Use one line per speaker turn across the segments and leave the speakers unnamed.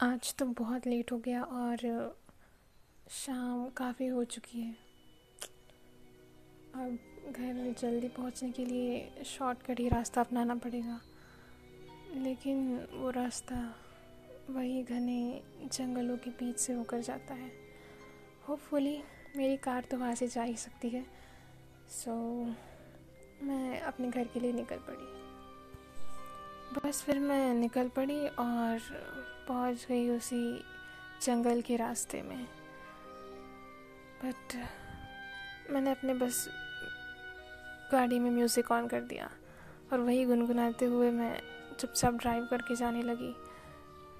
आज तो बहुत लेट हो गया और शाम काफ़ी हो चुकी है। अब घर में जल्दी पहुँचने के लिए शॉर्टकट ही रास्ता अपनाना पड़ेगा। लेकिन वो रास्ता वही घने जंगलों के बीच से होकर जाता है। होपफुली मेरी कार तो वहाँ से जा ही सकती है। सो so, मैं अपने घर के लिए निकल पड़ी। बस फिर मैं निकल पड़ी और पहुँच गई उसी जंगल के रास्ते में। बट मैंने अपने बस गाड़ी में म्यूज़िक ऑन कर दिया और वही गुनगुनाते हुए मैं चुपचाप ड्राइव करके जाने लगी।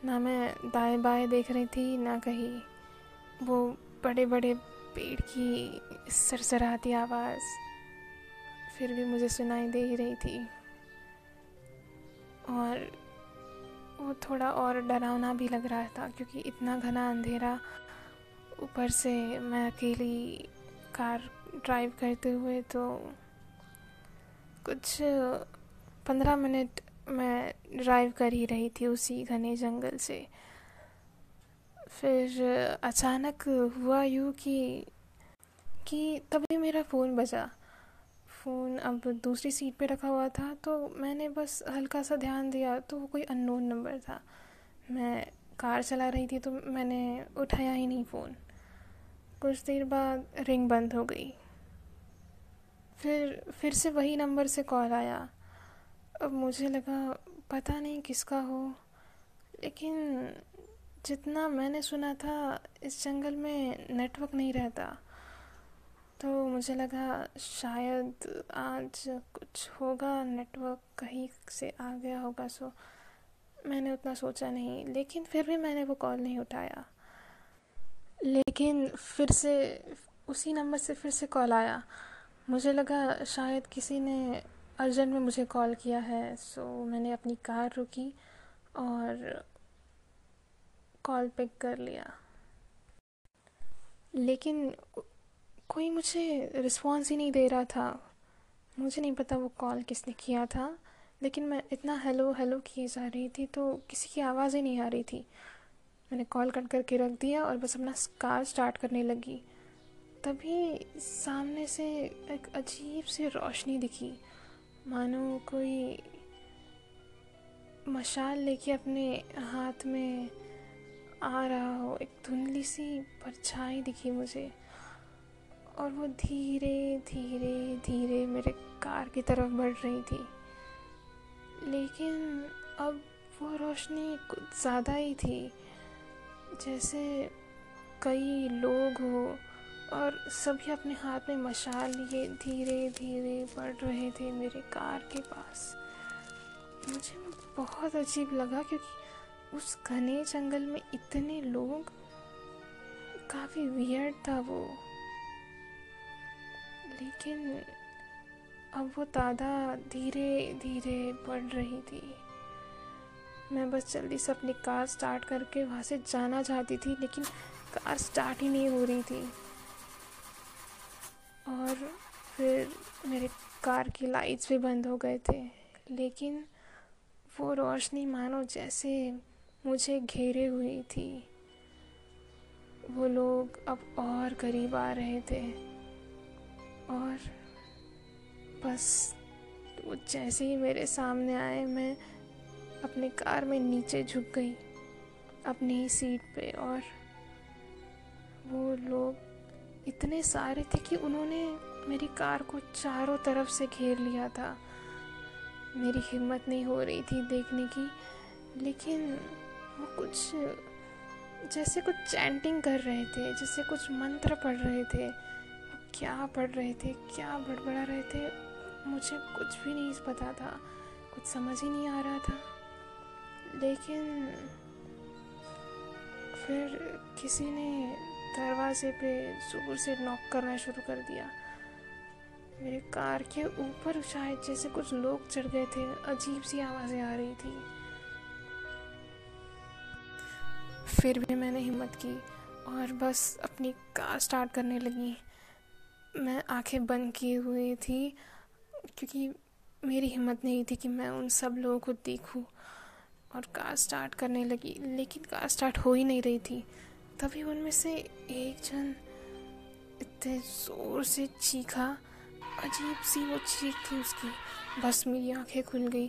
ना मैं दाएँ बाएँ देख रही थी, ना कहीं वो बड़े बड़े पेड़ की सरसराती आवाज़। फिर भी मुझे सुनाई दे ही रही थी। और वो थोड़ा और डरावना भी लग रहा था, क्योंकि इतना घना अंधेरा ऊपर से मैं अकेली कार ड्राइव करते हुए तो कुछ पंद्रह मिनट मैं ड्राइव कर ही रही थी उसी घने जंगल से। फिर अचानक हुआ यूँ कि कि तभी मेरा फ़ोन बजा। फ़ोन अब दूसरी सीट पे रखा हुआ था तो मैंने बस हल्का सा ध्यान दिया तो वो कोई अननोन नंबर था। मैं कार चला रही थी तो मैंने उठाया ही नहीं फ़ोन। कुछ देर बाद रिंग बंद हो गई। फिर फिर से वही नंबर से कॉल आया। अब मुझे लगा पता नहीं किसका हो, लेकिन जितना मैंने सुना था, इस जंगल में नेटवर्क नहीं रहता। तो मुझे लगा शायद आज कुछ होगा नेटवर्क कहीं से आ गया होगा सो मैंने उतना सोचा नहीं। लेकिन फिर भी मैंने वो कॉल नहीं उठाया। लेकिन फिर से, उसी नंबर से फिर से कॉल आया। मुझे लगा शायद किसी ने अर्जेंट में मुझे कॉल किया है सो मैंने अपनी कार रुकी और कॉल पिक कर लिया। लेकिन कोई मुझे रिस्पॉन्स ही नहीं दे रहा था। मुझे नहीं पता वो कॉल किसने किया था, लेकिन मैं इतना हेलो हेलो किए जा रही थी तो किसी की आवाज़ ही नहीं आ रही थी। मैंने कॉल कट करके रख दिया और बस अपना कार स्टार्ट करने लगी। तभी सामने से एक अजीब सी रोशनी दिखी। मानो कोई मशाल लेके अपने हाथ में आ रहा हो। एक धुंधली सी परछाई दिखी मुझे। और वो धीरे धीरे धीरे मेरे कार की तरफ़ बढ़ रही थी। लेकिन अब वो रोशनी कुछ ज़्यादा ही थी, जैसे कई लोग हो और सभी अपने हाथ में मशाल लिए धीरे धीरे बढ़ रहे थे मेरे कार के पास। मुझे बहुत अजीब लगा क्योंकि उस घने जंगल में इतने लोग, काफ़ी वियर्ड था वो। लेकिन अब वो तादाद धीरे धीरे बढ़ रही थी। मैं बस जल्दी से अपनी कार स्टार्ट करके वहाँ से जाना चाहती थी, लेकिन कार स्टार्ट ही नहीं हो रही थी। और फिर मेरे कार की लाइट्स भी बंद हो गए थे। लेकिन वो रोशनी मानो जैसे मुझे घेरे हुई थी। वो लोग अब और करीब आ रहे थे। और बस वो जैसे ही मेरे सामने आए, मैं अपनी कार में नीचे झुक गई, अपनी ही सीट पे। और वो लोग इतने सारे थे कि उन्होंने मेरी कार को चारों तरफ़ से घेर लिया था। मेरी हिम्मत नहीं हो रही थी देखने की, लेकिन वो कुछ जैसे कुछ चैंटिंग कर रहे थे, जैसे कुछ मंत्र पढ़ रहे थे। क्या पढ़ रहे थे, क्या बड़बड़ा रहे थे, मुझे कुछ भी नहीं पता था, कुछ समझ ही नहीं आ रहा था। लेकिन फिर किसी ने दरवाजे पे ज़ोर से नॉक करना शुरू कर दिया। मेरे कार के ऊपर शायद जैसे कुछ लोग चढ़ गए थे, अजीब सी आवाज़ें आ रही थी। फिर भी मैंने हिम्मत की और बस अपनी कार स्टार्ट करने लगी। मैं आँखें बंद किए हुई थी, क्योंकि मेरी हिम्मत नहीं थी कि मैं उन सब लोगों को देखूँ। और कार स्टार्ट करने लगी, लेकिन कार स्टार्ट हो ही नहीं रही थी। तभी उनमें से एक जन इतने ज़ोर से चीखा। अजीब सी वो चीख थी उसकी। बस मेरी आँखें खुल गई।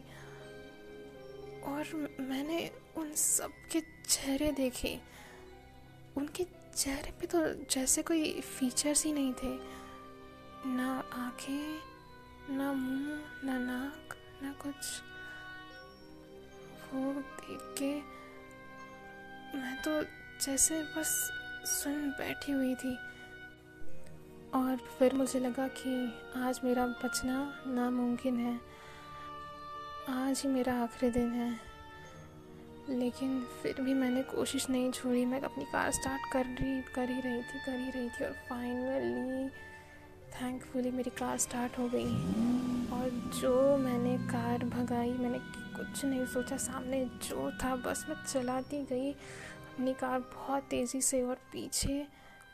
और मैंने उन सब के चेहरे देखे। उनके चेहरे पे तो जैसे कोई फीचर्स ही नहीं थे। ना आँखें, ना मुँह, ना नाक, ना कुछ। वो देख के मैं तो जैसे बस सुन बैठी हुई थी। और फिर मुझे लगा कि आज मेरा बचना नामुमकिन है। आज ही मेरा आखिरी दिन है। लेकिन फिर भी मैंने कोशिश नहीं छोड़ी। मैं अपनी कार स्टार्ट कर रही, कर ही रही थी, कर ही रही थी और फाइनली थैंकफुली मेरी कार स्टार्ट हो गई। और जो मैंने कार भगाई, मैंने कुछ नहीं सोचा। सामने जो था, बस मैं चलाती गई। अपनी कार बहुत तेज़ी से और पीछे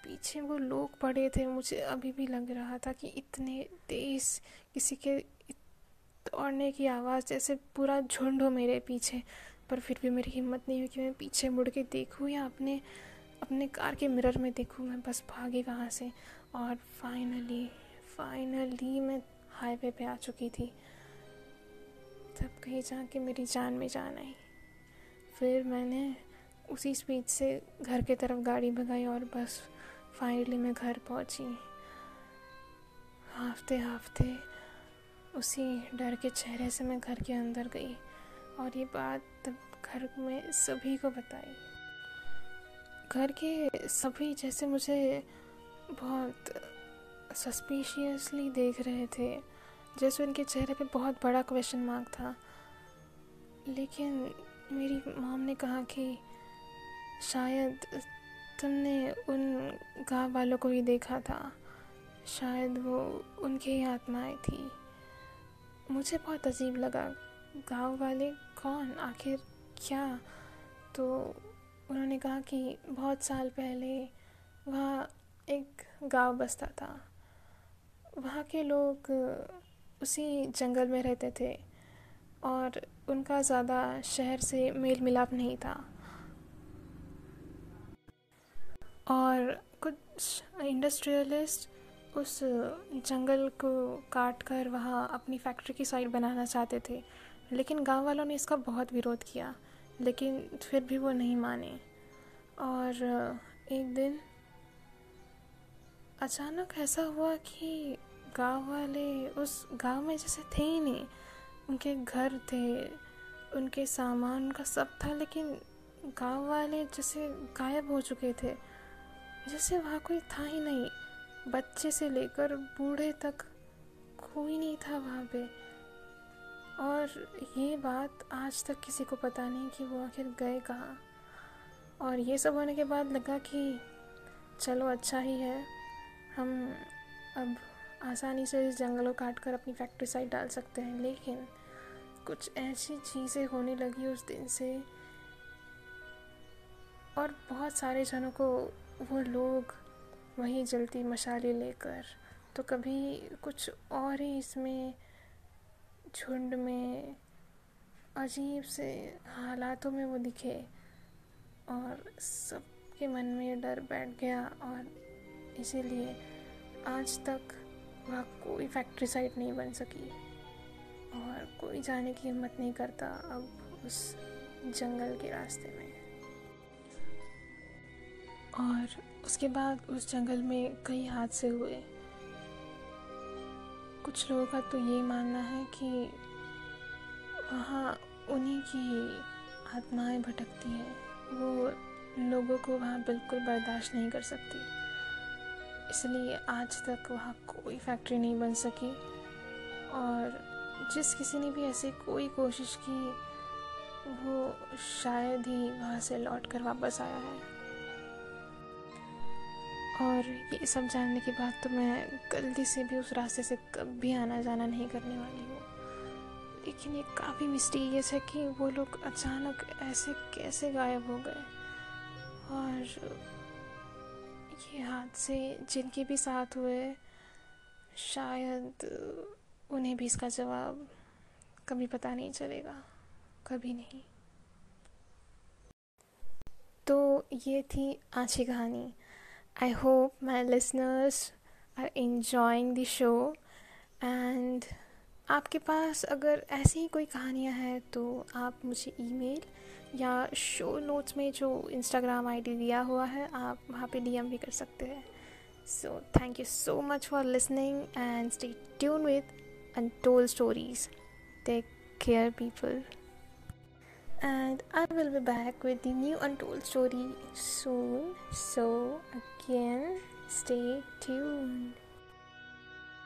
पीछे वो लोग पड़े थे। मुझे अभी भी लग रहा था कि इतने तेज़ किसी के दौड़ने की आवाज़, जैसे पूरा झुंड हो मेरे पीछे। पर फिर भी मेरी हिम्मत नहीं हुई कि मैं पीछे मुड़ के देखूँ या अपने अपने कार के मिरर में देखूँ मैं, बस भागी वहाँ से? और फाइनली फाइनली मैं हाईवे पे आ चुकी थी। तब कहीं जा जाके मेरी जान में जान आई। फिर मैंने उसी स्पीड से घर के तरफ़ गाड़ी भगाई और बस फाइनली मैं घर पहुँची। हाफते हाफते उसी डर के चेहरे से मैं घर के अंदर गई और ये बात तब घर में सभी को बताई। घर के सभी जैसे मुझे बहुत सस्पिशियसली देख रहे थे। जैसे उनके चेहरे पे बहुत बड़ा क्वेश्चन मार्क था। लेकिन मेरी मॉम ने कहा कि शायद तुमने उन गाँव वालों को ही देखा था। शायद वो उनके ही आत्माएँ थी। मुझे बहुत अजीब लगा, गाँव वाले कौन? आखिर क्या? तो उन्होंने कहा कि बहुत साल पहले वहाँ एक गाँव बसता था। वहाँ के लोग उसी जंगल में रहते थे और उनका ज़्यादा शहर से मेल मिलाप नहीं था। और कुछ इंडस्ट्रियलिस्ट उस जंगल को काट कर वहाँ अपनी फैक्ट्री की साइड बनाना चाहते थे, लेकिन गाँव वालों ने इसका बहुत विरोध किया। लेकिन फिर भी वो नहीं माने। और, एक दिन अचानक ऐसा हुआ कि गाँव वाले उस गाँव में जैसे थे ही नहीं। उनके घर थे, उनके सामान उनका सब था, लेकिन गाँव वाले जैसे गायब हो चुके थे। जैसे वहाँ कोई था ही नहीं। बच्चे से लेकर बूढ़े तक कोई नहीं था वहाँ पे। और ये बात आज तक किसी को पता नहीं कि वो आखिर गए कहाँ। और ये सब होने के बाद लगा कि चलो अच्छा ही है, हम अब आसानी से इस जंगलों काट कर अपनी फैक्ट्री साइड डाल सकते हैं। लेकिन कुछ ऐसी चीज़ें होने लगी उस दिन से, और बहुत सारे जनों को वो लोग वहीं जलती मशाले लेकर तो कभी कुछ और ही इसमें झुंड में अजीब से हालातों में वो दिखे और सबके मन में डर बैठ गया और इसीलिए आज तक वह कोई फैक्ट्री साइट नहीं बन सकी और कोई जाने की हिम्मत नहीं करता अब उस जंगल के रास्ते में। और उसके बाद उस जंगल में कई हादसे हुए। कुछ लोगों का तो ये मानना है कि वहाँ उन्हीं की आत्माएँ भटकती हैं। वो लोगों को वहाँ बिल्कुल बर्दाश्त नहीं कर सकती। इसलिए आज तक वहाँ कोई फैक्ट्री नहीं बन सकी। और जिस किसी ने भी ऐसी कोई कोशिश की, वो शायद ही वहाँ से लौट कर वापस आया है। और ये सब जानने के बाद तो मैं गलती से भी उस रास्ते से कभी आना जाना नहीं करने वाली हूँ। लेकिन ये काफ़ी मिस्टीरियस है कि वो लोग अचानक ऐसे कैसे गायब हो गए। और ये हादसे जिनके भी साथ हुए, शायद उन्हें भी इसका जवाब कभी पता नहीं चलेगा, कभी नहीं। तो ये थी आज की कहानी। I hope my listeners are enjoying the show and आपके पास अगर ऐसी ही कोई कहानियाँ हैं तो आप मुझे ईमेल या शो नोट्स में जो इंस्टाग्राम आईडी दिया हुआ है, आप वहाँ पे डीएम भी कर सकते हैं। So thank you so much for listening and stay tune with untold stories take care people and I will be back with the new untold story soon. So, again, stay tuned.